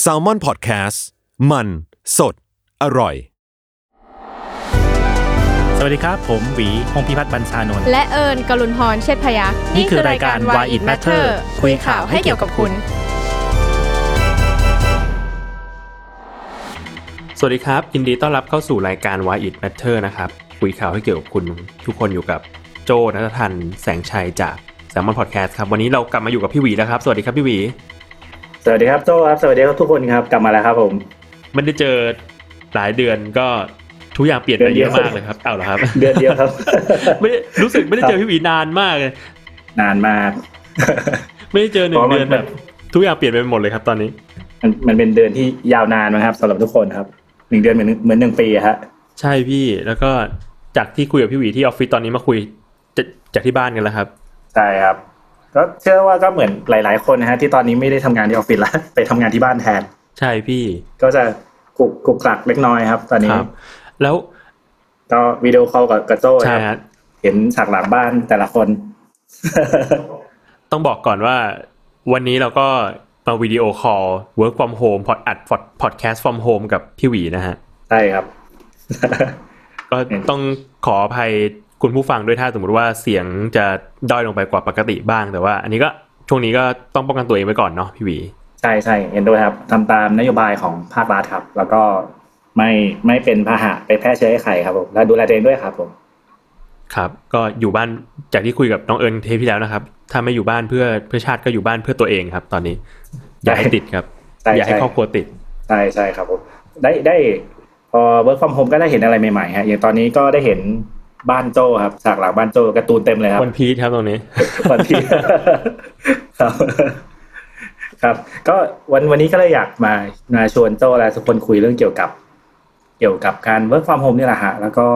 แซลมอนพอดแคสต์มัน สด อร่อย สวัสดีครับ ผมหวีพงพิพัฒน์บรรชานนท์และเอิญกลุนพรเชษพยักษ์นี่คือรายการ Why It Matter คุยข่าวให้เกี่ยวกับคุณ สวัสดีครับ ยินดีต้อนรับเข้าสู่รายการ Why It Matter นะครับ คุยข่าวให้เกี่ยวกับคุณ ทุกคนอยู่กับโจนัททันแสงชัยจาก s ซ l m o n Podcast ครับ วันนี้เรากลับมาอยู่กับพี่หวีแล้วครับ สวัสดีครับพี่หวี สวัสดีครับโจครับสวัสดีครับทุกคนครับกลับมาแล้วครับ ผมไม่ได้เจอหลายเดือนก็ทุกอย่างเปลี่ยนไปเยอะมากเลยครับเอาเหรอครับ เดือนเดียวครับ ไม่ได้รู้สึกไม่ได้เจอพี่หวีนานมากเลยนานมาก ไม่ได้เจอหนึ่เพงราะมันเดือนแบบทุกอย่างเปลี่ยนไปหมดเลยครับตอนนี้ มันมันเป็นเดือนที่ยาวนานนะครับสำหรับทุกคนครับหนึ่งเดือนเหมือนเหมือนหนึ่งปีอะฮะใช่พี่แล้วก็จากที่คุยกับพี่หวีที่ออฟฟิศตอนนี้มาคุยจากจากที่บ้านกันแล้วครับ ใช่ครับ ก็เชื่อว่าก็เหมือนหลาย ๆ คนนะฮะที่ตอนนี้ไม่ได้ทำงานที่ออฟฟิศแล้วไปทำงานที่บ้านแทน ใช่พี่ ก็จะกุกกุกกักเล็กน้อยครับ ตอนนี้ครับแล้วก็ video call กับกับโจ้ใช่ครับฮะเห็นฉากหลังบ้านแต่ละคน ต้องบอกก่อนว่า วันนี้เราก็มา video call work from home พอดอัด podcast from home กับพี่หวีนะฮะ ใช่ครับ ก็ต้องขออภัย คุณผู้ฟังด้วยถ้าสมมติว่าเสียงจะด้อยลงไปกว่าปกติบ้างแต่ว่า อันนี้ก็ช่วงนี้ก็ต้องป้องกันตัวเองไว้ก่อนเนาะพี่หวีใช่ใช่เห็นด้วยครับทำตามนโยบายของภาครัฐครับ แล้วก็ไม่ไม่เป็นพาหะไปแพร่เชื้อให้ใครครับผมและดูแลตัวเองด้วยครับผมครับ ก็อยู่บ้านจากที่คุยกับน้องเอิญเทปที่แล้วนะครับ ถ้าไม่อยู่บ้านเพื่อเพื่อชาติก็อยู่บ้านเพื่อตัวเองครับ ตอนนี้ อย่าให้ติดครับใช่อย่าให้ใช่ครอบครัวติดใช่ใช่ครับผมได้ได้พอ work from home ก็ได้เห็นอะไรใหม่ๆฮะอย่างตอนนี้ก็ได้เห็น บ้านโจ้ครับฉากหลังบ้านโจ้การ์ตูนเต็มเลยครับวันพีชครับตรงนี้วันที่ครับครับ ก็วันวันนี้ก็เลยอยากมามาชวนโจ้และทุกคนคุยเรื่องเกี่ยวกับ เกี่ยวกับการ work from home นี่แหละฮะแล้วก็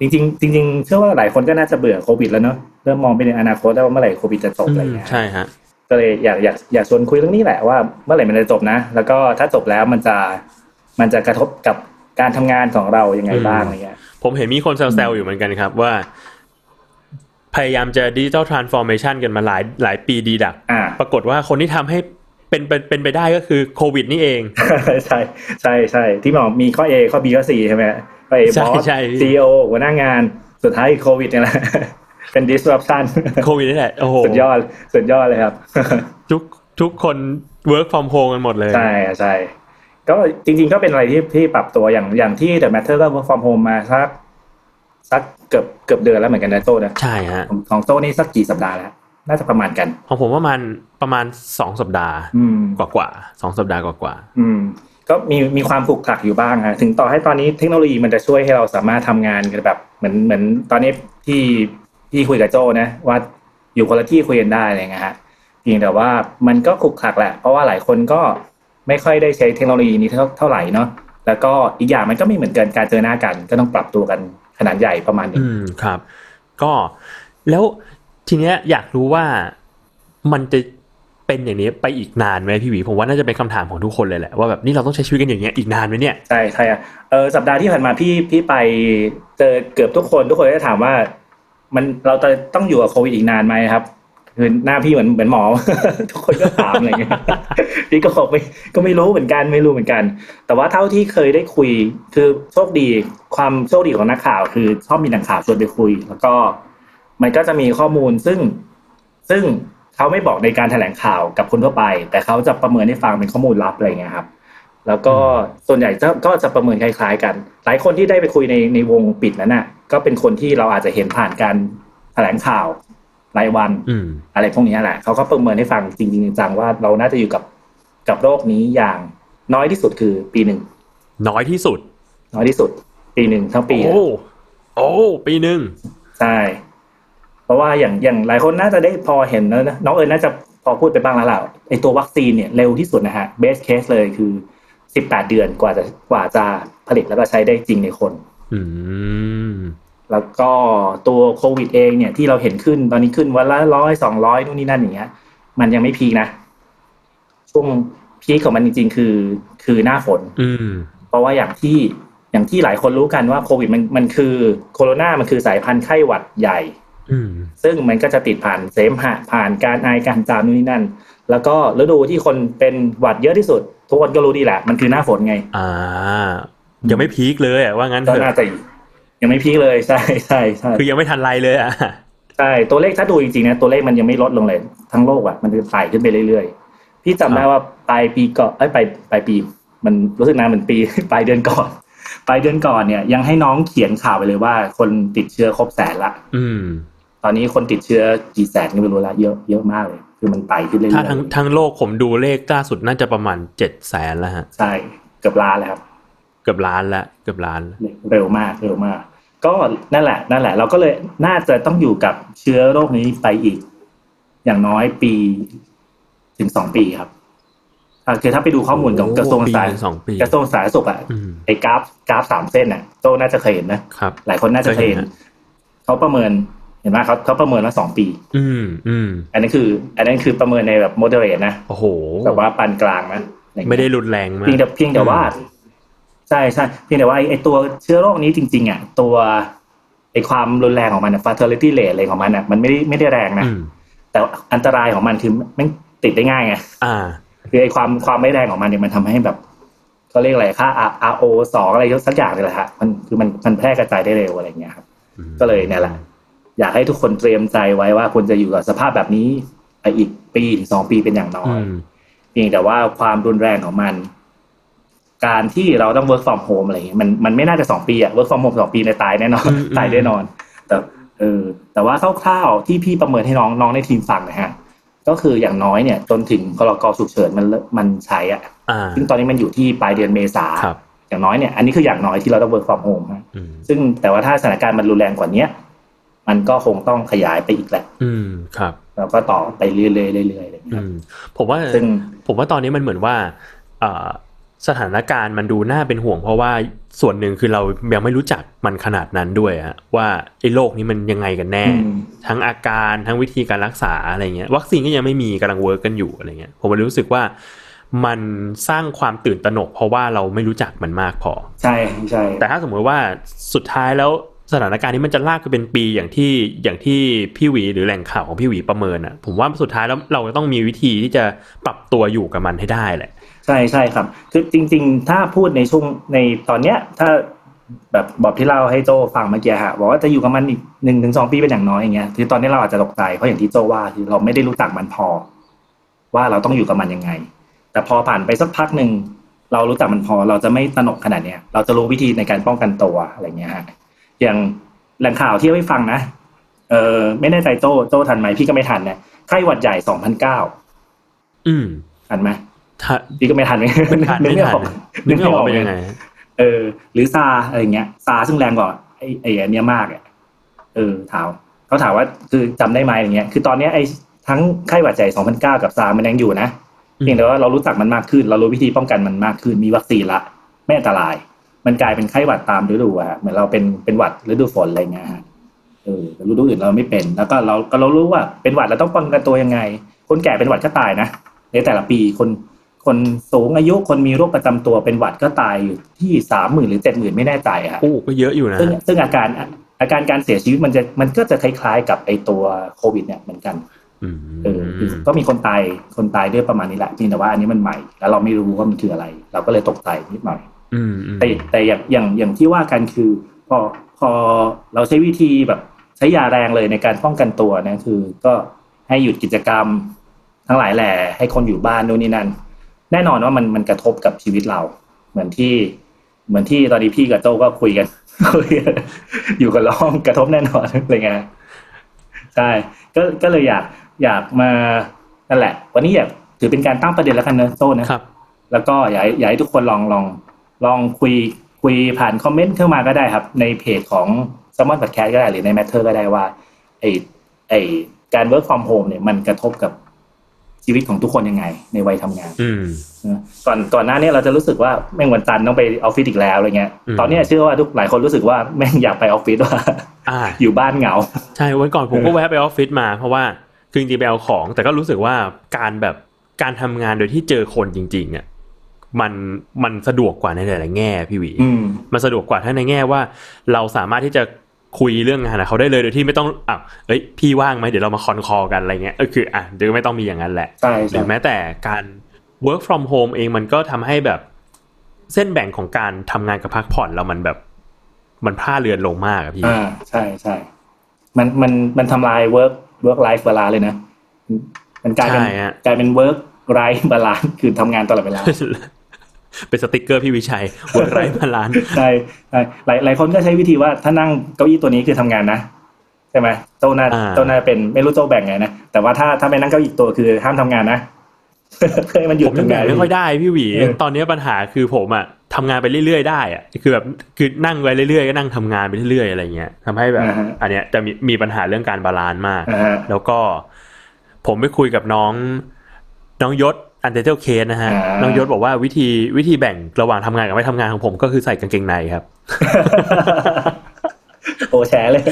จริง ๆ จริง ๆ เชื่อว่าหลายคนก็น่าจะเบื่อโควิดแล้วเนอะเริ่มมองไปในอนาคตแล้วว่าเมื่อไหร่โควิดจะจบอะไรอย่างเงี้ยใช่ฮะก็เลยอยากอยากอยากชวนคุยเรื่องนี้แหละว่าเมื่อไหร่มันจะจบนะ แล้วก็ถ้าจบแล้วมันจะมันจะกระทบกับการทำงานของเรายังไงบ้างอะไรเงี้ย ผมเห็นมีคนแซวๆอยู่เหมือนกันครับว่า พยายามจะดิจิ t a ลทรานส์ฟอร์เมชันกันมาหลายหลายปีดีดักอ่าปรากฏว่าคนที่ทำให้เป็นเป็นเป็นไปได้ก็คือโควิดนี่เอง ใช่ใช่ใช่ที่บอกมีข้อ A ข้อ B ข้อ C ใช่ไหมข้อ A ใช่บอสใช่ CEO หัวหน้างานสุดท้ายโควิดเนี่ยแหละเป็น disruption โควิดนี่แหละโอ้โหสุดยอดสุดยอดเลยครับ ทุกทุกคน work from home กันหมดเลย ใช่ใช่ ก็จริง ๆ ก็เป็นอะไรที่ที่ปรับตัวอย่างอย่างที่ The Matter ก็ work from home มาสักสักเกือบเกือบเดือนแล้วเหมือนกันนะโต้นะใช่ฮะของของโต้นี่สักกี่สัปดาห์แล้วน่าจะประมาณกัน ของผมประมาณประมาณสองสัปดาห์อืมกว่ากว่าๆสองสัปดาห์กว่ากว่าอืม ก็มีมีความขลุกขลักอยู่บ้างฮะถึงต่อให้ตอนนี้เทคโนโลยีมันจะช่วยให้เราสามารถทำงานกันแบบ เหมือนเหมือนตอนนี้ที่ที่คุยกับโจนะว่าอยู่คนละที่คุยกันได้อะไรเงี้ยฮะเพียงแต่ว่ามันก็ขลุกขลักแหละ เพราะว่าหลายคนก็ ไม่ค่อยได้ใช้เทคโนโลยีนี้เท่าเท่าไหร่เนาะแล้วก็อีกอย่างมันก็ไม่เหมือนกันการเจอหน้ากัน ก็ต้องปรับตัวกันขนาดใหญ่ประมาณหนึงอืมครับ ก็แล้วทีเนี้ยอยากรู้ว่ามันจะเป็นอย่างนี้ไปอีกนานไหมพี่หวีผมว่าน่าจะเป็นคำถามของทุกคนเลยแหละว่าแบบนี่เราต้องใช้ชีวิตกันอย่างเงี้ยอีกนานไหมเนี่ยใช่ใช่อะเออสัปดาห์ที่ผ่านมาพี่พี่ไปเจอเกือบทุกคนทุกคนก็จะถามว่า มันเราจะต้องอยู่กับโควิดอีกนานไหมครับ คือหน้าพี่เหมือนเหมือนหมอ ทุกคนก็ถามอะไรเงี้ยพี่ก็บอกไม่ก็ไม่รู้เหมือนกันไม่รู้เหมือนกัน แต่ว่าเท่าที่เคยได้คุย คือโชคดีความโชคดีของนักข่าว คือชอบมีนักข่าวชวนไปคุย แล้วก็ มันก็จะมีข้อมูลซึ่งซึ่งเขาไม่บอกในการแถลงข่าวกับคนทั่วไป แต่เขาจะประเมินให้ฟังเป็นข้อมูลลับอะไรเงี้ยครับ แล้วก็ส่วนใหญ่จะก็จะประเมินคล้ายๆ กัน หลายคนที่ได้ไปคุยในในวงปิดนั้นน่ะ ก็เป็นคนที่เราอาจจะเห็นผ่านการแถลงข่าว รายวันอืมอะไรพวกนี้แหละเขาก็ประเมินให้ฟังจริงๆจังๆว่าเราน่าจะอยู่กับกับโรคนี้อย่างน้อยที่สุดคือปีหนึ่งน้อยที่สุด น้อยที่สุด ปีหนึ่งทั้งปีโอ้โอ้ปีหนึ่งใช่เพราะว่าอย่างอย่างหลายคนน่าจะได้พอเห็นแล้วนะน้องเอิญน่าจะพอพูดไปบ้างแล้วล่ะไอตัววัคซีนเนี่ยเร็วที่สุดนะฮะเบสเคสเลยคือสิบแปดเดือนกว่าจะกว่าจะผลิตแล้วก็ใช้ได้จริงในคน อืม แล้วก็ตัวโควิดเองเนี่ยที่เราเห็นขึ้นตอนนี้ขึ้นวันละร้อยสองร้อยนู่นนี่นั่นอย่างเงี้ย มันยังไม่พีคนะ ช่วงพีคของมันจริง ๆ คือ คือหน้าฝน อืม เพราะว่าอย่างที่อย่างที่หลายคนรู้กันว่าโควิดมันมันคือโคโรนามันคือสายพันธุ์ไข้หวัดใหญ่อืมซึ่งมันก็จะติดผ่านเสมหะผ่านการไอการจามนู่นนี่นั่น แล้วก็ฤดูที่คนเป็นหวัดเยอะที่สุด ทุกคนก็รู้ดีแหละ มันคือหน้าฝนไง อ่ายังไม่พีคเลยอะว่างั้นเถก็น่าอะจะ ยังไม่พีคเลยใช่ใช่ใช่คือยังไม่ทันไรเลยอะใช่ตัวเลขถ้าดูจริงๆนะตัวเลขมันยังไม่ลดลงเลย ทั้งโลกอะมันจะไต่ขึ้นไปเรื่อยๆ พี่จำได้ว่าปลายปีก่อนไอ้ยปลายปลายปี มันรู้สึกนานเหมือนปีปลายเดือนก่อนปลายเดือนก่อนเนี่ย ยังให้น้องเขียนข่าวไปเลยว่า คนติดเชื้อครบแสนละ อืม ตอนนี้คนติดเชื้อกี่แสนก็ไม่รู้ละเยอะเยอะมากเลย คือมันไต่ขึ้นเรื่อยถ้าทั้งทั้งโลกผมดูเลขล่าสุดน่าจะประมาณเจ็ดแสนแล้วฮะๆใช่เกือบล้านแล้วครับเกือบล้านละเกือบล้านละเร็วมากเร็วมาก ก็นั่นแหละนั่นแหละ เราก็เลยน่าจะต้องอยู่กับเชื้อโรคนี้ไปอีก อย่างน้อยปีถึงสองปีครับอ่าคือถ้าไปดูข้อมูลของกระทรวงปีสาธารถึงสองปีกระทรวงสาธารณสุขอะอืมไอ้กราฟกราฟสามเส้นอะโจน่าจะเคยเห็นนะครับหลายคนน่าจะเคยเห็นเคยเห็นเขาประเมินเห็นไหมเขาเขาประเมินว่าสองปี อืมอืมอันนั้นคือ อันนั้นคือประเมินในแบบโมเดเรตนะโอ้โหแบบว่าปานกลางนะอะรอย่างเงี้ยไม่ได้รุนแรงมากเพียงแต่เพียงแต่ว่า ใช่ใช่เพียงแต่ว่าไอ้ไอ้ตัวเชื้อโรคนี้จริง ๆอะตัวไอ้ความรุนแรงของมันอะ fatality rate อะไรของมันอะมันไม่ได้ไม่ได้แรงนะอืมแต่อันตรายของมันคือไม่งติดได้ง่ายไงอ่า คือไอ้ความความไม่แรงของมันเนี่ยมันทำให้แบบเขาเรียกอะไรค่า R O สองอะไรสักอย่างนี่แหละฮะมันคือมันมันแพร่กระจายได้เร็วอะไรเงี้ยครับก็เลยเนี่ยแหละอยากให้ทุกคนเตรียมใจไว้ว่าควรจะอยู่กับสภาพแบบนี้ไปอีกปีถึงสองปีเป็นอย่างน้ออืยมเพียงแต่ว่าความรุนแรงของมัน การที่เราต้อง work from home อะไรเงี้ยมันมันไม่น่าจะสองปีอะ work from home สองปีในยตายแน่นอนอืมอืมตายแน่นอน แต่เออแต่ว่าคร่าวๆที่พี่ประเมินให้น้องน้องในทีมฟังนะฮะก็คืออย่างน้อยเนี่ยจนถึงพรกฉุกเฉินมันเริ่มมันใช้อะอ่าซึ่งตอนนี้มันอยู่ที่ปลายเดือนเมษาครับอย่างน้อยเนี่ยอันนี้คืออย่างน้อยที่เราต้อง work from home ฮะอืมซึ่งแต่ว่าถ้าสถานการณ์มันรุนแรงกว่าเนี้ยมันก็คงต้องขยายไปอีกแหละ อืม ครับ แล้วก็ต่อไปเรื่อยๆเรื่อยๆอะไรอย่างเงี้ยอืครับมผมว่าซึ่งผมว่าตอนนี้มันเหมือนว่าเอ่อ สถานการณ์มันดูน่าเป็นห่วง เพราะว่าส่วนหนึ่งคือเรายังไม่รู้จักมันขนาดนั้นด้วยฮะว่าไอ้โรคนี้มันยังไงกันแน่อืมทั้งอาการทั้งวิธีการรักษาอะไรเงี้ยวัคซีนก็ยังไม่มีกำลัง work กันอยู่อะไรเงี้ยผมเลยรู้สึกว่ามันสร้างความตื่นตระหนก เพราะว่าเราไม่รู้จักมันมากพอ ใช่ใช่แต่ถ้าสมมติว่าสุดท้ายแล้วสถานการณ์นี้มันจะลากไปเป็นปีอย่างที่อย่างที่พี่หวีหรือแหล่งข่าวของพี่หวีประเมินอะผมว่าสุดท้ายแล้วเราจะต้องมีวิธีที่จะปรับตัวอยู่กับมันให้ได้แหละ ใช่ใช่ครับ คือจริง ๆ ถ้าพูดในช่วงในตอนเนี้ย ถ้าแบบบอกที่เล่าให้โจฟังเมื่อกี้ฮะบอกว่าจะอยู่กับมันอีกหนึ่งถึงสองปีเป็นอย่างน้อยอย่างเงี้ยคือตอนนี้เราอาจจะตกใจเพราะอย่างที่โจว่าคือเราไม่ได้รู้จักมันพอ ว่าเราต้องอยู่กับมันยังไง แต่พอผ่านไปสักพักหนึ่งเรารู้จักมันพอเราจะไม่ตระหนกขนาดเนี้ยเราจะรู้วิธีในการป้องกันตัวอะไรเงี้ยฮะอย่างแหล่งข่าวที่เอาให้ฟังนะเออไม่แน่ใจโจโจทันไหมพี่ก็ไม่ทันนะไข้หวัดใหญ่สองพันเก้าอืมทันไหมถ้า พี่ก็ไม่ทันไม่ทันไม่ทันนึกไม่ออกเป็นยังไงเออ หรือซาอะไรเงี้ยซาซึ่งแรงกว่าไอ้ไอ้อันเนี้ยมากอะเออถามเขาถามว่าคือจำได้ไหมอะไรเงี้ย คือตอนเนี้ยไอ้ทั้งไข้หวัดใหญ่2009 กับซามันยังอยู่นะอืมเพียงแต่ว่าเรารู้จักมันมากขึ้น เรารู้วิธีป้องกันมันมากขึ้น มีวัคซีนละไม่อันตราย มันกลายเป็นไข้หวัดตามฤดูอะฮะเหมือนเราเป็นเป็นหวัดฤดูฝนอะไรเงี้ยฮะเออแต่ฤดูอื่นเราไม่เป็น แล้วก็เราก็เรารู้ว่าเป็นหวัดเราต้องป้องกันตัวยังไง คนแก่เป็นหวัดก็ตายนะในแต่ละปีคน คนสูงอายุคนมีโรคประจำตัวเป็นหวัดก็ตายอยู่ที่สามหมื่นหรือเจ็ดหมื่นไม่แน่ใจอะฮะโอ้ก็เยอะอยู่นะซึ่งซึ่งอาการอาการการเสียชีวิตมันจะมันก็จะคล้ายๆกับไอตัวโควิดเนี่ยเหมือนกันอืมเออคือก็มีคนตายคนตายด้วยประมาณนี้แหละเพียงแต่ว่าอันนี้มันใหม่ แล้วเราไม่รู้ว่ามันคืออะไร เราก็เลยตกใจนิดหน่อยอืมอืมแต่แต่อย่างอย่างอย่างที่ว่ากันคือ พอพอเราใช้วิธีแบบใช้ยาแรงเลยในการป้องกันตัวนะคือ ก็ให้หยุดกิจกรรม ทั้งหลายแหล่ให้คนอยู่บ้านนู่นนี่นั่น แน่นอนว่ามันมันกระทบกับชีวิตเรา เหมือนที่ เหมือนที่ตอนนี้พี่กับโต้ก็คุยกันคุยกันอยู่กับล้อมกระทบแน่นอนอะไรเงี้ยใช่ก็ก็เลยอยากอยากมานั่นแหละ วันนี้อยากถือเป็นการตั้งประเด็นแล้วกันเนอะโต้นะครับ แล้วก็อยากให้อยากให้ทุกคนลองลองลองคุยคุยผ่านคอมเมนต์เข้ามาก็ได้ครับ ในเพจของ s ซ m o n Podcast ก็ได้หรือใน Matter ก็ได้ว่าไอไอการ work from home เนี่ยมันกระทบกับ ชีวิตของทุกคนยังไง ในวัยทำงานอืมนะก่อนก่อนหน้าเนี้เราจะรู้สึกว่าแม่งวันจันทร์ต้องไปออฟฟิศอีกแล้วอะไรเงี้ยอืมตอนเนี้ยเชื่อว่าทุกหลายคนรู้สึกว่าแม่งอยากไปออฟฟิศว่าอ่าอยู่บ้านเหงา ใช่วันก่อนผมก็แวะไปออฟฟิศมาเพราะว่าคือจริงๆไปเอาของ แต่ก็รู้สึกว่าการแบบการทำงานโดยที่เจอคนจริงๆอะมันมันสะดวกกว่าในหลายๆแง่พี่หวีอืมมันสะดวกกว่าถ้าในแง่ว่า เราสามารถที่จะ คุยเรื่องงานกับเขาได้เลยโดยที่ไม่ต้องอะเอ้ยพี่ว่างไหมเดี๋ยวเรามาคอนคอกันอะไรเงี้ยเออคืออะเดี๋ยวไม่ต้องมีอย่างนั้นแหละใช่หรืใช่อแม้แต่การ work from home เองมันก็ทำให้แบบเส้นแบ่งของการทำงานกับพักผ่อนเรามันแบบ มันพลาดเรือนลงมากอะพี่อ่าใช่ใช่มันมันมันทำลาย work work life balance เลยนะ มันกลายเป็นใช่ฮะกลายเป็น work life balance คือทำงานตลอดเวลา เป็นสติกเกอร์พี่วิชัย work life balance ใช่ใช่หลายหลายคนก็ใช้วิธีว่าถ้านั่งเก้าอี้ตัวนี้คือทำงานนะใช่ไหมโต๊ะหน้าอ่าโต๊ะหน้าเป็นไม่รู้โต๊ะแบ่งไงนะแต่ว่าถ้าถ้าไปนั่งเก้าอี้ตัวคือห้ามทำงานนะเพื่อให้มันหยุผดมยังทำแบ่งานงไม่ค่อยได้พี่หวีเออตอนนี้ปัญหาคือผมอะทำงานไปเรื่อยๆได้อะคือแบบคือนั่งไปเรื่อยๆก็นั่งทำงานไปเรื่อยๆอะไรเงี้ยทำให้แบบอ่าฮะอันเนี้ยจะมีมีปัญหาเรื่องการ balance มากอ่าฮะแล้วก็ผมไปคุยกับน้องน้องยศ Untitled Case นะฮะอ่าน้องยศบอกว่าวิธีวิธีแบ่งระหว่างทำงานกับไม่ทำงานของผมก็คือใส่กางเกงในครับโอ้แชร์เลย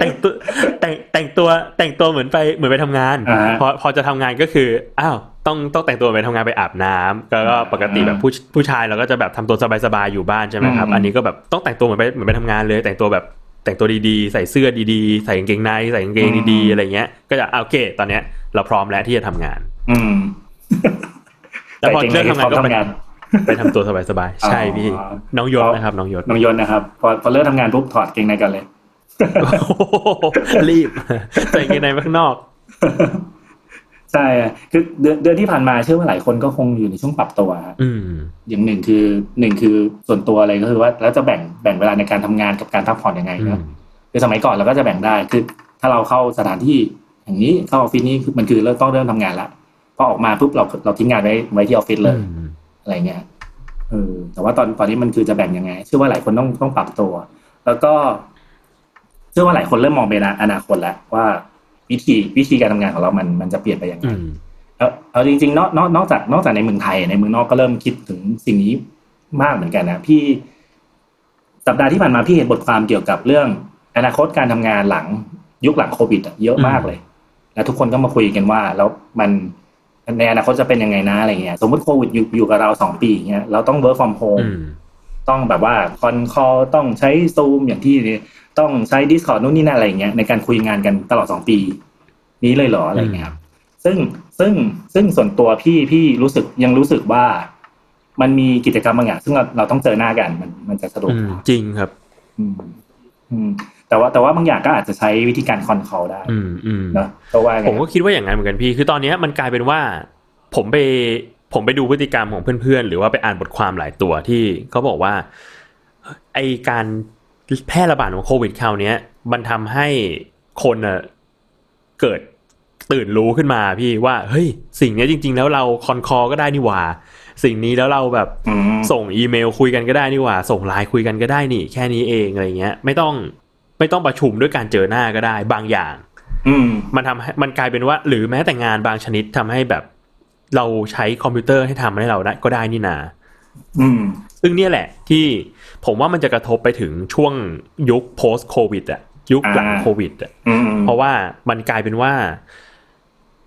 แต่งตัวแต่งแต่งตัวแต่งตัวเหมือนไปเหมือนไปทำงานอ่าฮะพอพอจะทำงานก็คืออ้าวต้องต้องแต่งตัวไปทำงานไปอาบน้ำก็ก็อ่าปกติแบบผู้ผู้ชายเราก็จะแบบทำตัวสบายๆอยู่บ้านใช่ไหมครับอืมอันนี้ก็แบบต้องแต่งตัวเหมือนไปเหมือนไปทำงานเลย แต่งตัวแบบแต่งตัวดีๆ ใส่เสื้อดีๆ ใส่กางเกงในใส่กางเกงดีๆอะไรเงี้ย ก็จะอ่าโอเค ตอนเนี้ย เราพร้อมแล้วที่จะทำงาน อืม แล้วพอเลิกทำงานก็ใส่ไปเกงในพร้อมทำงานไปทำตัวสบายๆใช่พี่อ๋อน้องยศนะครับ น้องยศน้องยนต์นะครับพอพอเลิกทำงานปุ๊บถอดเกงในกันเลยโอ้โหรีบใส่กางเกงในข้างนอกใช่อะคือเดือนเดือนที่ผ่านมาเชื่อว่าหลายคนก็คงอยู่ในช่วงปรับตัวฮะอืมอย่างหนึ่งคือหนึ่งคือส่วนตัวอะไรก็คือว่าแล้วจะแบ่งแบ่งเวลาในการทำงานกับการพักผ่อนยังไงอืเนอะมคือสมัยก่อนเราก็จะแบ่งได้คือถ้าเราเข้าสถานที่อย่างนี้เข้าออฟฟิศนี่คือมันคือเริ่มต้องเริ่มทำงานละ พอออกมาปุ๊บเราเราทิ้งงานไว้ไว้ที่ออฟฟิศเลยอืมอะไรเงี้ยเออแต่ว่าตอนตอนนี้มันคือจะแบ่งยังไง เชื่อว่าหลายคนต้องต้องปรับตัว แล้วก็เชื่อว่าหลายคนเริ่มมองไปในอนาคตแล้วว่าวิธีวิธีการทำงานของเรามันมันจะเปลี่ยนไปยังไงอืมเอาเอาจริงๆนอกนอกนอกจากนอกจากในเมืองไทยในเมืองนอกก็เริ่มคิดถึงสิ่งนี้มากเหมือนกันนะพี่สัปดาห์ที่ผ่านมาพี่เห็นบทความเกี่ยวกับเรื่อง อนาคตการทำงานหลังยุคหลังโควิดอะเยอะมากเลย แล้วทุกคนก็มาคุยกันว่า แล้วมัน ในอนาคตจะเป็นยังไงนะอะไรเงี้ยสมมติโควิดอยู่อยู่กับเราสองปีเงี้ยเราต้อง work from home อืมต้องแบบว่าคอนคอลต้องใช้ซูมอย่างที่ต้องใช้ Discord นู่นนี่นั่นอะไรอย่างเงี้ยในการคุยงานกันตลอดสองปี นี้เลยเหรออะไรเงี้ยครับซึ่งซึ่งซึ่งส่วนตัวพี่พี่รู้สึกยังรู้สึกว่า มันมีกิจกรรมบางอย่างซึ่งเราเราต้องเจอหน้ากันมันมันจะสะดวกอืกมว่าจริงครับ อืมอืม แต่ว่าแต่ว่าบางอย่างก็อาจจะใช้วิธีการคอนคอลได้อืมอืมเนอะเพราะว่าไงผมก็คิดว่าอย่างนั้นเหมือนกันพี่ คือตอนเนี้ยมันกลายเป็นว่า ผมไปผมไปดูพฤติกรรมของเพื่อนๆ หรือว่าไปอ่านบทความหลายตัวที่เขาบอกว่าไอการแพร่ระบาดของโควิดคราวเนี้ยมันทำให้คนเน่ะเกิดตื่นรู้ขึ้นมาพี่ว่าเฮ้ยสิ่งเนี้ยจริง ๆ แล้วเราคอนคอก็ได้นี่หว่า สิ่งนี้แล้วเราแบบอืมส่งอีเมลคุยกันก็ได้นี่หว่า ส่งไลน์คุยกันก็ได้นี่ แค่นี้เองอะไรเงี้ย ไม่ต้อง ไม่ต้องประชุมด้วยการเจอหน้าก็ได้ บางอย่าง อืมมันทำให้มันกลายเป็นว่า หรือแม้แต่งานบางชนิดทำให้แบบ เราใช้คอมพิวเตอร์ให้ทำให้เราได้ก็ได้นี่นาอืม ซึ่งเนี่ยแหละ ที่ผมว่ามันจะกระทบไปถึงช่วงยุค post covid อะยุคหลังอ่าโควิดอะอืมเพราะว่ามันกลายเป็นว่า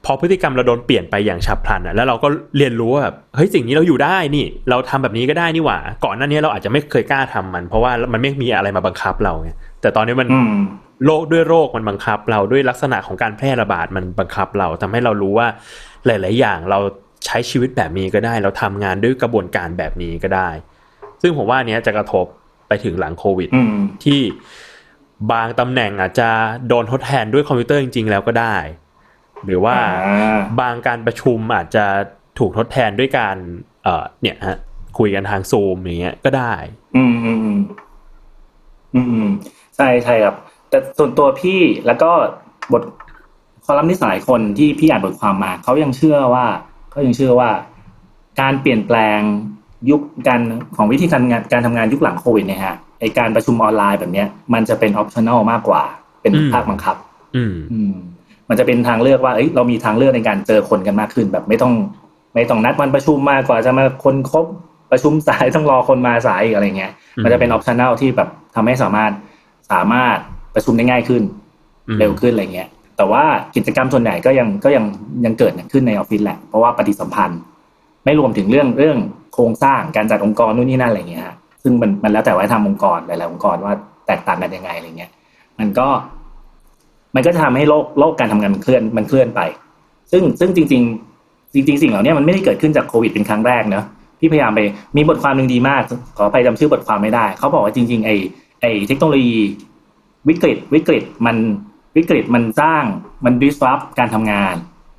พอพฤติกรรมเราโดนเปลี่ยนไปอย่างฉับพลันอะแล้วเราก็เรียนรู้ว่าแบบเฮ้ยสิ่งนี้เราอยู่ได้นี่ เราทำแบบนี้ก็ได้นี่หว่า ก่อนหน้านี้เราอาจจะไม่เคยกล้าทำมัน เพราะว่ามันไม่มีอะไรมาบังคับเราไง แต่ตอนนี้มันอืมโรคด้วยโรคมันบังคับ เราด้วยลักษณะของการแพร่ระบาดมันบังคับเราทำให้เรารู้ว่าหลาย ๆ อย่างเราใช้ชีวิตแบบนี้ก็ได้ เราทำงานด้วยกระบวนการแบบนี้ก็ได้ ซึ่งผมว่าอันเนี้ยจะกระทบไปถึงหลังโควิดอืมที่บางตำแหน่งอาจจะโดนทดแทนด้วยคอมพิวเตอร์จริง ๆ แล้วก็ได้ หรือว่าอ่าบางการประชุมอาจจะถูกทดแทนด้วยการเอ่อเนี่ยฮะคุยกันทางซูมอย่างเงี้ยก็ได้ อืมอืมอืมอืมอืม ใช่ใช่ครับ แต่ส่วนตัวพี่แล้วก็บทคอลัมนิสต์หลายคนที่พี่อ่านบทความมาเขายังเชื่อว่าเขายังเชื่อว่า การเปลี่ยนแปลงยุคการของวิธีการงานการทำงานยุคหลังโควิดเนี่ยฮะไอการประชุมออนไลน์แบบเนี้ย มันจะเป็นออปชั่นอลมากกว่า เป็นอืมภาคบังคับอืมอืมมันจะเป็นทางเลือกว่าเอ้ยเรามีทางเลือกในการเจอคนกันมากขึ้น แบบไม่ต้อง ไม่ต้องนัดวันประชุมมากกว่าจะมาคนครบประชุมสายต้องรอคนมาสายอีกอะไรเงี้ยอืมมันจะเป็น optional ที่แบบทำให้สามารถ สามารถประชุมได้ง่ายขึ้นอืมเร็วขึ้นอะไรเงี้ย แต่ว่ากิจกรรมส่วนใหญ่ก็ยังก็ยังยังเกิดขึ้นในออฟฟิศแหละ เพราะว่าปฏิสัมพันธ์ ไม่รวมถึงเรื่องเรื่องโครงสร้างการจัดองค์กรนู่นนี่นั่นอะไรเงี้ยฮะซึ่งมันมันแล้วแต่ว่าทำองค์กรหลายๆองค์กรว่าแตกต่างกันยังไงอะไรเงี้ย มันก็ มันก็จะทำให้โลกโลกการทำงานมันเคลื่อนมันเคลื่อนไป ซึ่งซึ่งจริง ๆ จริง ๆ สิ่งเหล่านี้มันไม่ได้เกิดขึ้นจากโควิดเป็นครั้งแรกเนอะพี่พยายามไปมีบทความหนึ่งดีมาก ขอไปจำชื่อบทความไม่ได้ เขาบอกว่าจริง ๆ ไอ้ ไอ้เทคโนโลยีวิกฤตวิกฤตมันวิกฤตมันสร้างมัน disrupt การทำงาน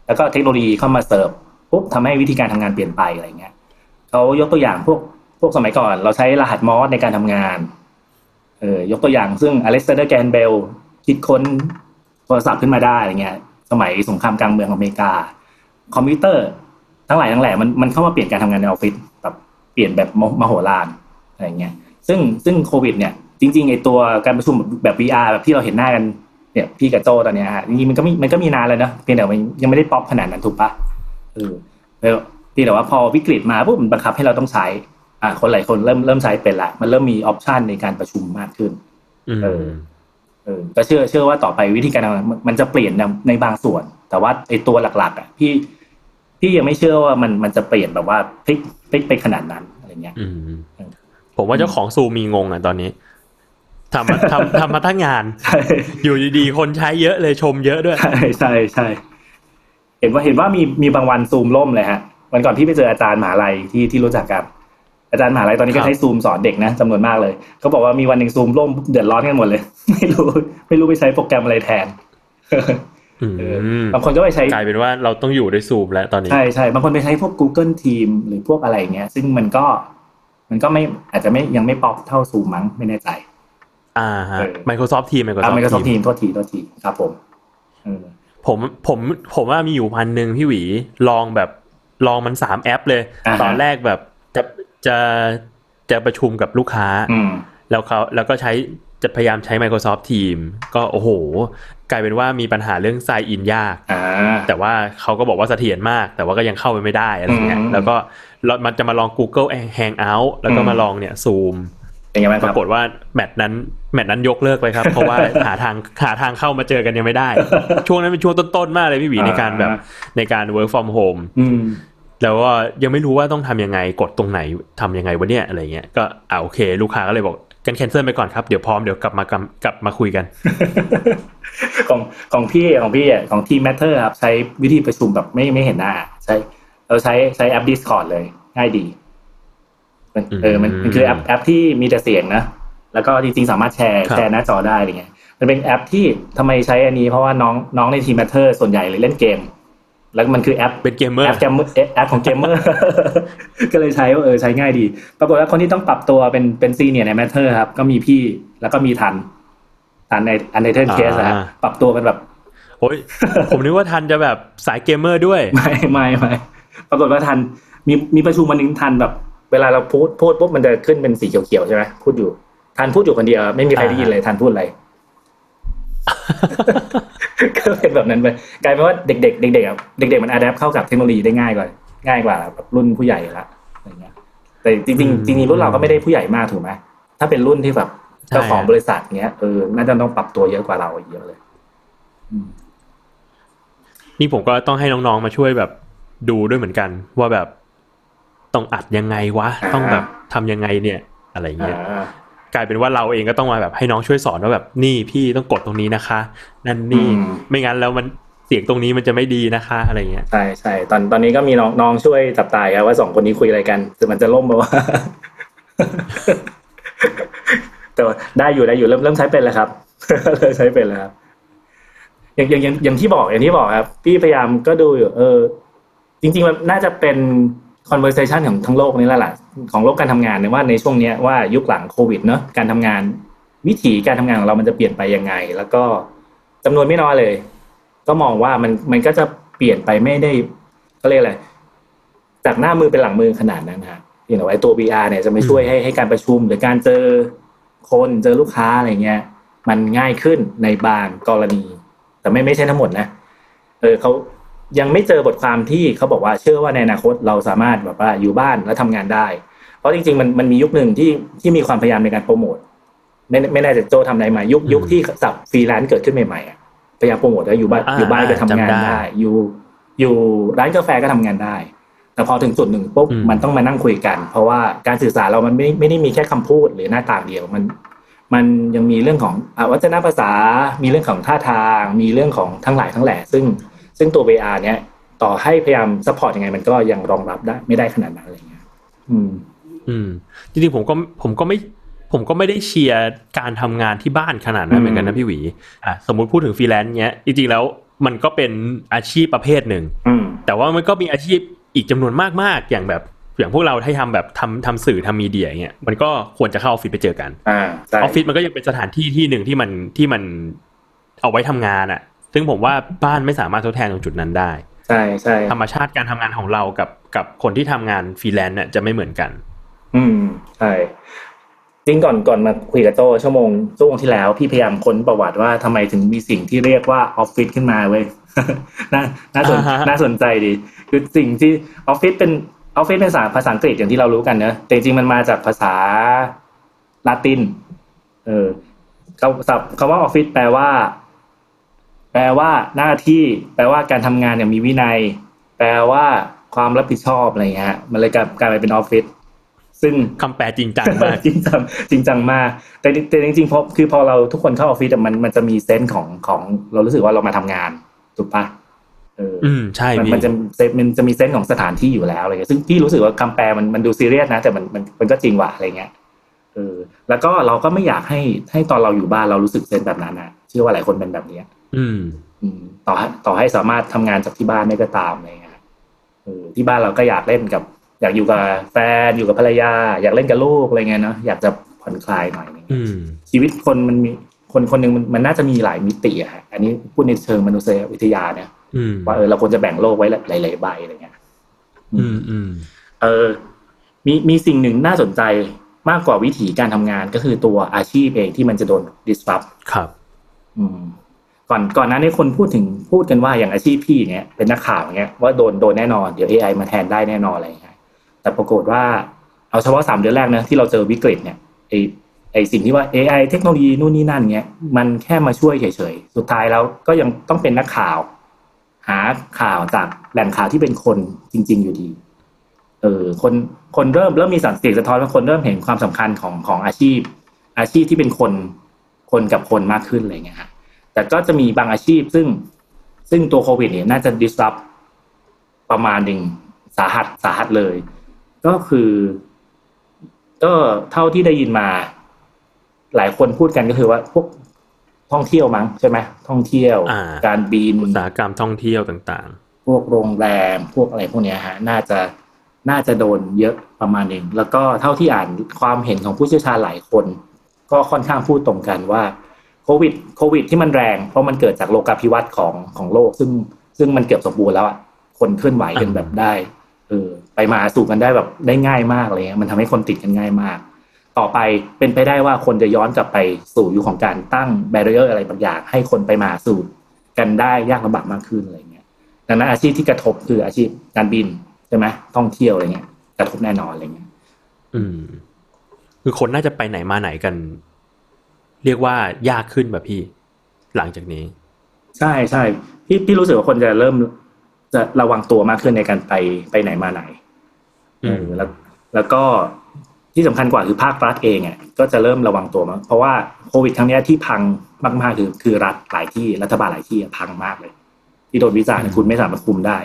แล้วก็เทคโนโลยีเข้ามาเสิร์ฟปุ๊บทำให้วิธีการทำงานเปลี่ยนไปอะไรเงี้ยเขายกตัวอย่างพวกพวกสมัยก่อน เราใช้รหัสมอร์สในการทำงานเออยกตัวอย่างซึ่งอเล็กซานเดอร์ เกรแฮม เบลล์คิดค้นโทรศัพท์ขึ้นมาได้อะไรเงี้ย สมัยสงครามกลางเมืองของอเมริกา คอมพิวเตอร์ทั้งหลายทั้งแหล่มันมันเข้ามาเปลี่ยนการทำงานในออฟฟิศแบบเปลี่ยนแบบมโหฬารอะไรเงี้ยซึ่งซึ่งโควิดเนี่ย จริงๆไอ้ตัวการประชุมแบบ VR แบบที่เราเห็นหน้ากันเนี่ยพี่กับโจ้ตอนเนี้ยฮะจริงๆมันก็มีมันก็มีนานแล้วเนอะเพียงแต่มันยังไม่ได้ป๊อปขนาดนั้นถูกปะเออแล้วพี่แต่ว่าพอวิกฤตมาปุ๊บมันบังคับให้เราต้องใช้ อ่า คนหลายคนเริ่มเริ่มใช้เป็นละมันเริ่มมี option ในการประชุมมากขึ้นอืมเออเออก็เชื่อเชื่อว่าต่อไปวิธีการทำงานมันมันจะเปลี่ยนในในบางส่วน แต่ว่าไอตัวหลัก ๆ อะพี่พี่ยังไม่เชื่อว่ามันมันจะเปลี่ยนแบบว่าพลิกพลิกไปขนาดนั้นอะไรเงี้ยอืมผมว่าเจ้าของซูมีงงอะตอนนี้ ทำมาทำทำมาทั้งงานใช่อยู่ดีๆ คนใช้เยอะเลยชมเยอะด้วย ใช่ใช่ใช่เห็นว่าเห็นว่ามีมีบางวันซูมล่มเลยฮะ วันก่อนพี่ไปเจออาจารย์มหาลัยที่ที่รู้จักกัน อาจารย์มหาลัยตอนนี้ครัก็บใช้ซูมสอนเด็กนะจำนวนมากเลย เขาบอกว่ามีวันหนึ่งซูมล่มเดือดร้อนกันหมดเลย ไม่รู้ ไม่รู้ไปใช้โปรแกรมอะไรแทนอืเออมบางคนก็ไปใช้กลายเป็นว่าเราต้องอยู่ด้วยซูมแล้วตอนนี้ ใช่ใช่บางคนไปใช้พวก Google Team หรือพวกอะไรอย่างเงี้ย ซึ่งมันก็ มันก็ไม่อาจจะไม่ยังไม่ป๊อปเท่าซูมมั้งไม่แน่ใจ อ่าฮะเออ Microsoft Teams อ่า Microsoft Microsoft Teams Team โทษทีโทษทีครับผมเออผมผมผมว่ามีอยู่พันหนึ่งพี่หวีลองแบบลองมันสามแอปเลยาฮะตอนแรกแบบจะจะจะประชุมกับลูกค้าอืมแล้วเขาแล้วก็ใช้จะพยายามใช้ Microsoft Team ก็โอ้โห กลายเป็นว่ามีปัญหาเรื่อง sign in ยากอ่าแต่ว่าเขาก็บอกว่าเสถียรมาก แต่ว่าก็ยังเข้าไปไม่ได้อะไรเงี้ยอืมแล้วก็เรามันจะมาลอง Google Hangout แล้วก็อืมมาลองเนี่ย Zoom เป็นไงบ้างปครัราบกฏว่าแมตช์นั้นแมตช์นั้นยกเลิกไปครับ เพราะว่าหาทางหาทางเข้ามาเจอกันยังไม่ได้ ช่วงนั้นเป็นช่วงต้นๆมากเลยพี่หวีอ่าในการแบบในการ work from home อืมแล้วก็ยังไม่รู้ว่าต้องทำยังไงกดตรงไหนทำยังไงวะเนี่ยอะไรเงี้ยก็อ่าโอเค ลูกค้าก็เลยบอกกันแคนเซิลไปก่อนครับ เดี๋ยวพร้อมเดี๋ยวกลับมากำกลับมาคุยกัน ของของพี่ของพี่อะของทีม Matter ครับ ใช้วิธีประชุมแบบไม่ไม่เห็นหน้า ใช้เราใช้ใช้แอป Discord เลยง่ายดี มันเออมันมันคือแอปแอปที่มีแต่เสียงนะ แล้วก็จริงๆสามารถแชร์ครับแชร์หน้าจอได้อะไรเงี้ยมันเป็นแอปที่ทำไมใช้อันนี้เพราะว่าน้องน้องในทีม Matter ส่วนใหญ่เลยเล่นเกม แล้วมันคือแอปเป็นเกมเมอร์แอปเกมเมอร์แอปของเกมเมอร์ก็เลยใช้ว่าเออใช้ง่ายดี ปรากฏว่าคนที่ต้องปรับตัวเป็นเป็น senior ใน Matter ครับ ก็มีพี่แล้วก็มีทันทันในอันใน Untitled Case อะอ่าปรับตัวกันแบบโอ้ยผมนึกว่าทันจะแบบสายเกมเมอร์ด้วย ไม่ไม่ไม่ปรากฏว่าทันมีมีประชุมวันหนึ่งทันแบบ เวลาเราพูดพูดปุ๊บมันจะขึ้นเป็นสีเขียวๆใช่ไหมพูดอยู่ทันพูดอยู่คนเดียวไม่มีใครได้ยินเลยทันพูดอะไรก็เป็นแบบนั้นไปกลายเป็นว่าเด็ก ๆ เด็กๆอะเด็ก ๆ มันอัดแอปเข้ากับเทคโนโลยีได้ง่ายกว่าง่ายกว่าแบบรุ่นผู้ใหญ่ละอะไรเงี้ย แต่จริงอืมๆจริงๆรุ่นเราก็ไม่ได้ผู้ใหญ่มากถูกไหมถ้าเป็นรุ่นที่แบบใช่เจ้าของบริษัทเงี้ยเออน่าจะต้องปรับตัวเยอะกว่าเราเยอะเลยนี่ผมก็ต้องให้น้องๆมาช่วยแบบดูด้วยเหมือนกัน ว่าแบบ ต้องอัดยังไงวะอ่าต้องแบบทำยังไงเนี่ย อะไรเงี้ยอ่ากลายเป็นว่าเราเองก็ต้องมาแบบให้น้องช่วยสอนว่าแบบนี่พี่ต้องกดตรงนี้นะคะ นั่นนี่อืมไม่งั้นแล้วมันเสียงตรงนี้มันจะไม่ดีนะคะอะไรเงี้ยใช่ใช่ตอนตอนนี้ก็มีน้องน้องช่วยจับตายครับว่าสองคนนี้คุยอะไรกันแต่มันจะล่มมาว่าแต่ว่าได้อยู่ได้อยู่เริ่มเริ่มใช้เป็นแล้วครับเริ่มใช้เป็นแล้วครับอย่างอย่างอย่างอย่างที่บอกอย่างที่บอกครับ พี่พยายามก็ดูอยู่ เออ จริง ๆ มันน่าจะเป็น conversation ของทั้งโลกนี้แล้วล่ะของโลกการทำงานเนี่ยว่าในช่วงเนี้ยว่ายุคหลังโควิดเนอะการทำงานวิถีการทำงานของเรามันจะเปลี่ยนไปยังไง แล้วก็จำนวนไม่น้อยเลย ก็มองว่ามันมันก็จะเปลี่ยนไปไม่ได้เขาเรียกอะไรจากหน้ามือเป็นหลังมือขนาดนั้นฮะเพียงแต่ว่าไอ้ตัว VR เนี่ยจะไม่ช่วยให้ให้การประชุมหรือการเจอคนเจอลูกค้าอะไรเงี้ย มันง่ายขึ้นในบางกรณี แต่ไม่ไม่ใช่ทั้งหมดนะเออเขา ยังไม่เจอบทความที่เขาบอกว่าเชื่อว่าในอนาคตเราสามารถแบบว่าอยู่บ้านแล้วทำงานได้ เพราะจริงๆมันมันมียุคหนึ่งที่ที่มีความพยายามในการโปรโมทไม่ไม่แน่ใจโจทำอะไรมายุคยุคที่สับฟรีแลนซ์เกิดขึ้นใหม่ๆอะพยายามโปรโมทว่าอยู่บ้านอ่าอยู่บ้านก็ทำงานจำได้ได้ อยู่อยู่ร้านกาแฟก็ทำงานได้ แต่พอถึงจุดหนึ่งปุ๊บอืมมันต้องมานั่งคุยกัน เพราะว่าการสื่อสารเรามันไม่ไม่ได้มีแค่คำพูดหรือหน้าตาเดียวมันมันยังมีเรื่องของอวัจนภาษา มีเรื่องของท่าทาง มีเรื่องของทั้งหลายทั้งแหล่ซึ่ง ซึ่งตัว VR เนี้ยต่อให้พยายาม support ยังไงมันก็ยังรองรับได้ไม่ได้ขนาดนั้นอะไรเงี้ย อืม อืม จริงๆผมก็ผมก็ไม่ผมก็ไม่ได้เชียร์การทำงานที่บ้านขนาดนั้นเหมือนกันนะพี่หวี อะสมมุติพูดถึงฟรีแลนซ์เนี้ย จริงๆแล้วมันก็เป็นอาชีพประเภทหนึ่งอืมแต่ว่ามันก็มีอาชีพอีกจำนวนมากๆ อย่างแบบอย่างพวกเราที่ทำแบบทำทำสื่อทำมีเดียเงี้ย มันก็ควรจะเข้าออฟฟิศไปเจอกันอ่าใช่ออฟฟิศมันก็ยังเป็นสถานที่ที่หนึ่งที่มันที่มันเอาไว้ทำงานอะ่ะ ซึ่งผมว่าบ้านไม่สามารถทดแทนตรงจุดนั้นได้ ใช่ใช่ธรรมชาติการทำงานของเรากับกับคนที่ทำงานฟรีแลนซ์น่ะจะไม่เหมือนกัน อืมใช่จริงก่อนก่อนมาคุยกับโจชั่วโมงชั่วโมงที่แล้วพี่พยายามค้นประวัติว่าทำไมถึงมีสิ่งที่เรียกว่าออฟฟิศขึ้นมาเว้ยน่าน่าสนอ่าฮะน่าสนใจดี คือสิ่งที่ออฟฟิศเป็นออฟฟิศเป็นภาษาภาษาอังกฤษอย่างที่เรารู้กันเนอะแต่จริงๆมันมาจากภาษาลาติน เออคำศัพท์คำว่าออฟฟิศแปลว่า แปลว่าหน้าที่แปลว่าการทำงานอย่างมีวินัย แปลว่าความรับผิดชอบอะไรเงี้ยฮะมันเลยกลายกลายมาเป็นออฟฟิศซึ่งคำแปลจริงจังมากจริงจังจริงจังมากแต่แต่จริงๆพอคือพอเราทุกคนเข้าออฟฟิศอะมันมันจะมีเซนส์ของของเรารู้สึกว่าเรามาทำงานถูกปะเออออืมใช่มันพี่มันจะเซนมันจะมีเซนส์ของสถานที่อยู่แล้วอะไรเงี้ยซึ่งพี่รู้สึกว่าคำแปลมันมันดูซีเรียสนะ แต่มันมันมันก็จริงว่ะอะไรเงี้ยเออแล้วก็เราก็ไม่อยากให้ให้ตอนเราอยู่บ้านเรารู้สึกเซนส์แบบนั้นนะเชื่อว่าหลายคนเป็นแบบเนี้ย อืมอืมต่อให้ต่อให้สามารถทำงานจากที่บ้านได้ก็ตามอะไรเงี้ยเออที่บ้านเราก็อยากเล่นกับ อยากอยู่กับแฟนอยู่กับภรรยา อยากเล่นกับลูกอะไรเงี้ยเนาะอยากจะผ่อนคลายหน่อยอะไรเงี้ยอืมชีวิตคนมันมีคนคนหนึ่งมันมันน่าจะมีหลายมิติอะฮะอันนี้พูดในเชิงมนุษยวิทยาเนี่ยอืมว่าเออเราควรจะแบ่งโลกไว้หลาย ๆ ใบอะไรเงี้ยอืมอืมเออ มีมีสิ่งหนึ่งน่าสนใจมากกว่าวิธีการทำงานก็คือตัวอาชีพเองที่มันจะโดน disrupt ครับ อืม ก่อนก่อนหน้านี้คนพูดถึงพูดกันว่าอย่างอาชีพพี่เงี้ยเป็นนักข่าวเงี้ยว่าโดนโดนแน่นอนเดี๋ยว AI มาแทนได้แน่นอนอะไรอย่างเงี้ยแต่ปรากฏว่าเอาเฉพาะสามเดือนแรกนะที่เราเจอวิกฤตเนี่ยไอไอสิ่งที่ว่า AI เทคโนโลยีนู่นนี่นั่นเงี้ยมันแค่มาช่วยเฉยๆ สุดท้ายแล้วก็ยังต้องเป็นนักข่าว หาข่าวจากแหล่งข่าวที่เป็นคนจริง ๆ อยู่ดี เออคนคนเริ่มเริ่มมีสังเกตสะท้อนว่าคนเริ่มเห็นความสำคัญของของอาชีพ อาชีพที่เป็นคนคนกับคนมากขึ้นอะไรเงี้ยฮะ แต่ก็จะมีบางอาชีพซึ่งซึ่งตัวโควิดเนี่ยน่าจะ disrupt ประมาณหนึ่งสาหัสสาหัสเลย ก็คือ ก็เท่าที่ได้ยินมา หลายคนพูดกันก็คือว่าพวกท่องเที่ยวมั้งใช่ไหมท่องเที่ยวอ่าการบินอุตสาหกรรมท่องเที่ยวต่างพวกโรงแรมพวกอะไรพวกเนี้ยฮะน่าจะน่าจะโดนเยอะประมาณหนึ่งแล้วก็เท่าที่อ่านความเห็นของผู้เชี่ยวชาญหลายคน ก็ค่อนข้างพูดตรงกันว่า โควิดโควิดที่มันแรง เพราะมันเกิดจากโลกาภิวัตน์ของของโลก ซึ่งซึ่งมันเกือบสมบูรณ์แล้วอะคนเคลื่อนไหวกันแบบได้เออไปมาหาสู่กันได้แบบได้ง่ายมากเลยมันทำให้คนติดกันง่ายมาก ต่อไปเป็นไปได้ว่าคนจะย้อนกลับไปสู่ยุคของการตั้งแบเรียร์อะไรบางอย่าง ให้คนไปมาหาสู่กันได้ยากลำบากมากขึ้นอะไรเงี้ยดังนั้นอาชีพที่กระทบคืออาชีพการบินใช่ไหมท่องเที่ยวอะไรเงี้ยกระทบแน่นอนอะไรเงี้ยๆอืม คือคนน่าจะไปไหนมาไหนกัน เรียกว่ายากขึ้นแบบพี่ หลังจากนี้ ใช่ใช่พี่พี่รู้สึกว่าคนจะเริ่มจะระวังตัวมากขึ้นในการไปไปไหนมาไหนอืมเออแล้ว แล้วก็ที่สำคัญกว่าคือภาครัฐเองอะก็จะเริ่มระวังตัวมากเพราะว่าโควิดครั้งเนี้ยที่พังมากๆคือคือรัฐหลายที่รัฐบาลหลายที่อะพังมากเลย ที่โดนวิจารณ์คุณไม่สามารถคุมได้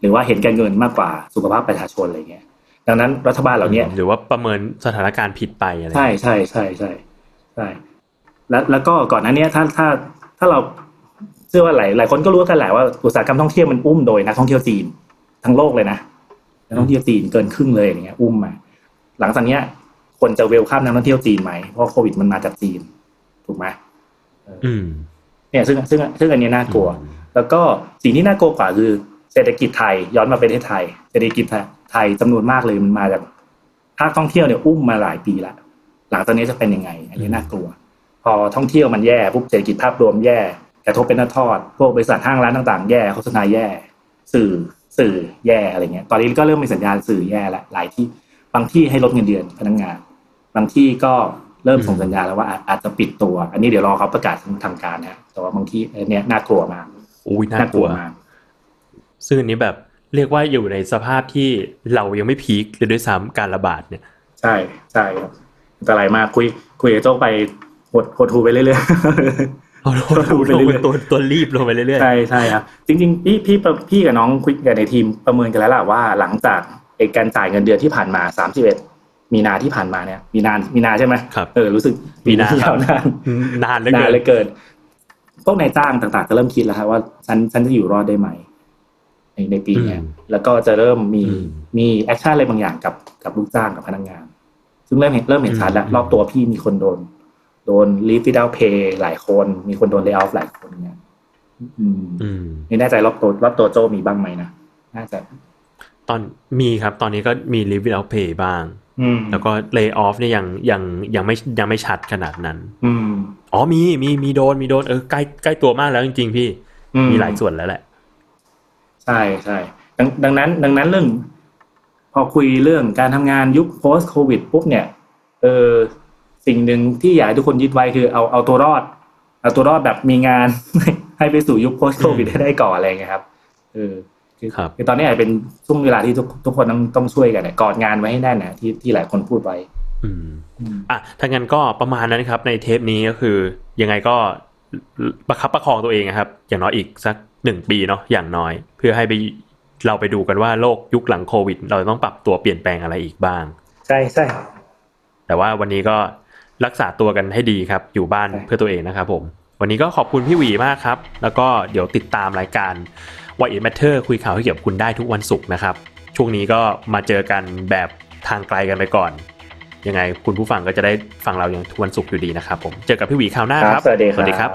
หรือว่าเห็นแก่เงินมากกว่าสุขภาพประชาชนอะไรเงี้ย ดังนั้นรัฐบาลเหล่าเนี้ยหรือว่าประเมินสถานการณ์ผิดไปอะไรใช่ใช่ใช่ใช่ใช่ แล้วแล้วก็ก่อนหน้านี้ถ้าถ้าถ้าเราเชื่อว่าหลายหลายคนก็รู้กันแหละว่าอุตสาหกรรมท่องเที่ยวมันอุ้มโดยนักท่องเที่ยวจีนทั้งโลกเลยนะนักท่องเที่ยวจีนเกินครึ่งเลยอย่างเงี้ยอุ้มมา หลังจากเนี้ย คนจะเวลข้ามนักท่องเที่ยวจีนไหมเพราะโควิดมันมาจากจีน ถูกไหมอืมเนี่ยซึ่งซึ่งซึ่งอันนี้น่ากลัว แล้วก็สิ่งที่น่ากลัวกว่าคือ เศรษฐกิจไทย ย้อนมาประเทศไทย เศรษฐกิจไทยจำนวนมากเลยมันมาจากภาคท่องเที่ยวเนี่ยอุ้มมาหลายปีแล้วหลังจากนี้จะเป็นยังไง อันนี้น่ากลัว พอท่องเที่ยวมันแย่ปุ๊บเศรษฐกิจภาพรวมแย่กระทบเป็นทอด พวกบริษัทห้างร้านต่างๆ แย่โฆษณาแย่ สื่อสื่อแย่อะไรเงี้ย ตอนนี้ก็เริ่มมีสัญญาณสื่อแย่แล้วหลายที่บางที่ให้ลดเงินเดือนพนักงาน บางที่ก็เริ่มส่งสัญญาณแล้วว่าอาจอาจจะปิดตัว อันนี้เดี๋ยวรอเขาประกาศทางการนะแต่ว่าบางที่อันเนี้ยน่ากลัวมากอุ้ยน่ากลัวมากซึ่งอันนี้แบบเรียกว่าอยู่ในสภาพที่เรายังไม่พีคเลยด้วยซ้ำการระบาดเนี่ย ใช่ใช่ครับอันตรายมากคุยคุยกับโจ้ไป หดหดหูไปเรื่อยเอาลงลงลงตัวตัวรีบลงไปเรื่อยๆใช่ใช่ครับจริง ๆ พี่พี่พี่กับน้องคุยกันในทีมประเมินกันแล้วล่ะว่าหลังจากไอ้การจ่ายเงินเดือนที่ผ่านมาสามสิบเอ็ดมีนาที่ผ่านมาเนี่ย มีนานมีนาใช่ไหมครับเออรู้สึกมีนายาวนานนานเหลือเกินานเหลือเกินพวกนายจ้างต่างๆจะเริ่มคิดแล้วครับว่าฉันฉันจะอยู่รอดได้ไหมในในปีเนี้ยอืมแล้วก็จะเริ่มมีอืมมี action อะไรบางอย่างกับกับลูกจ้างกับพนักงาน ซึ่งเริ่มเห็นเริ่มเห็นชัดแล้วอืมรอบตัวพี่มีคนโดนโดน leave without pay หลายคน มีคนโดน lay off หลายคนเนี่ยอืมอืมไม่แน่ใจรอบตัวรอบตัวโจ้มีบ้างไหมนะน่าจะ ตอนมีครับ ตอนนี้ก็มี leave without pay บ้างอืมแล้วก็ lay off เนี่ยยังยังยังไม่ยังไม่ชัดขนาดนั้นอืมอ๋อมีมีมีโดนมีโดนเออใกล้ใกล้ตัวมากแล้วจริง ๆ พี่อืมีหลายส่วนแล้วแหละ ใช่ใช่ดังดังนั้น ดังนั้นเรื่อง พอคุยเรื่องการทำงานยุค post covid ปุ๊บเนี่ยเออ สิ่งหนึ่งที่อยากให้ทุกคนยึดไว้คือเอาเอาตัวรอด เอาตัวรอดแบบมีงาน ให้ไปสู่ยุค post covid ให้ได้ก่อนอะไรเงี้ยครับเออคือครับคือตอนนี้อาจเป็นช่วงเวลาที่ทุกทุกคนต้องต้องช่วยกันเนี่ยกอดงานไว้ให้แน่นนะที่ที่หลายคนพูดไว้ อืมอะถ้างั้นก็ประมาณนั้นครับ ในเทปนี้ก็คือ ยังไงก็ประคับประคองตัวเองนะครับ อย่างน้อยอีกสักหนึ่งปีเนาะอย่างน้อย เพื่อให้ไปเราไปดูกันว่าโลกยุคหลังโควิด เราจะต้องปรับตัวเปลี่ยนแปลงอะไรอีกบ้าง ใช่ใช่แต่ว่าวันนี้ก็ รักษาตัวกันให้ดีครับ อยู่บ้านใช่เพื่อตัวเองนะครับผมวันนี้ก็ขอบคุณพี่หวีมากครับ แล้วก็เดี๋ยวติดตามรายการ Why It Matter คุยข่าวให้เกี่ยวกับคุณได้ทุกวันศุกร์นะครับ ช่วงนี้ก็มาเจอกันแบบทางไกลกันไปก่อน ยังไงคุณผู้ฟังก็จะได้ฟังเราอย่างทุกวันศุกร์อยู่ดีนะครับผม เจอกับพี่หวีคราวหน้าครับ สวัสดีครับสวัสดีครับ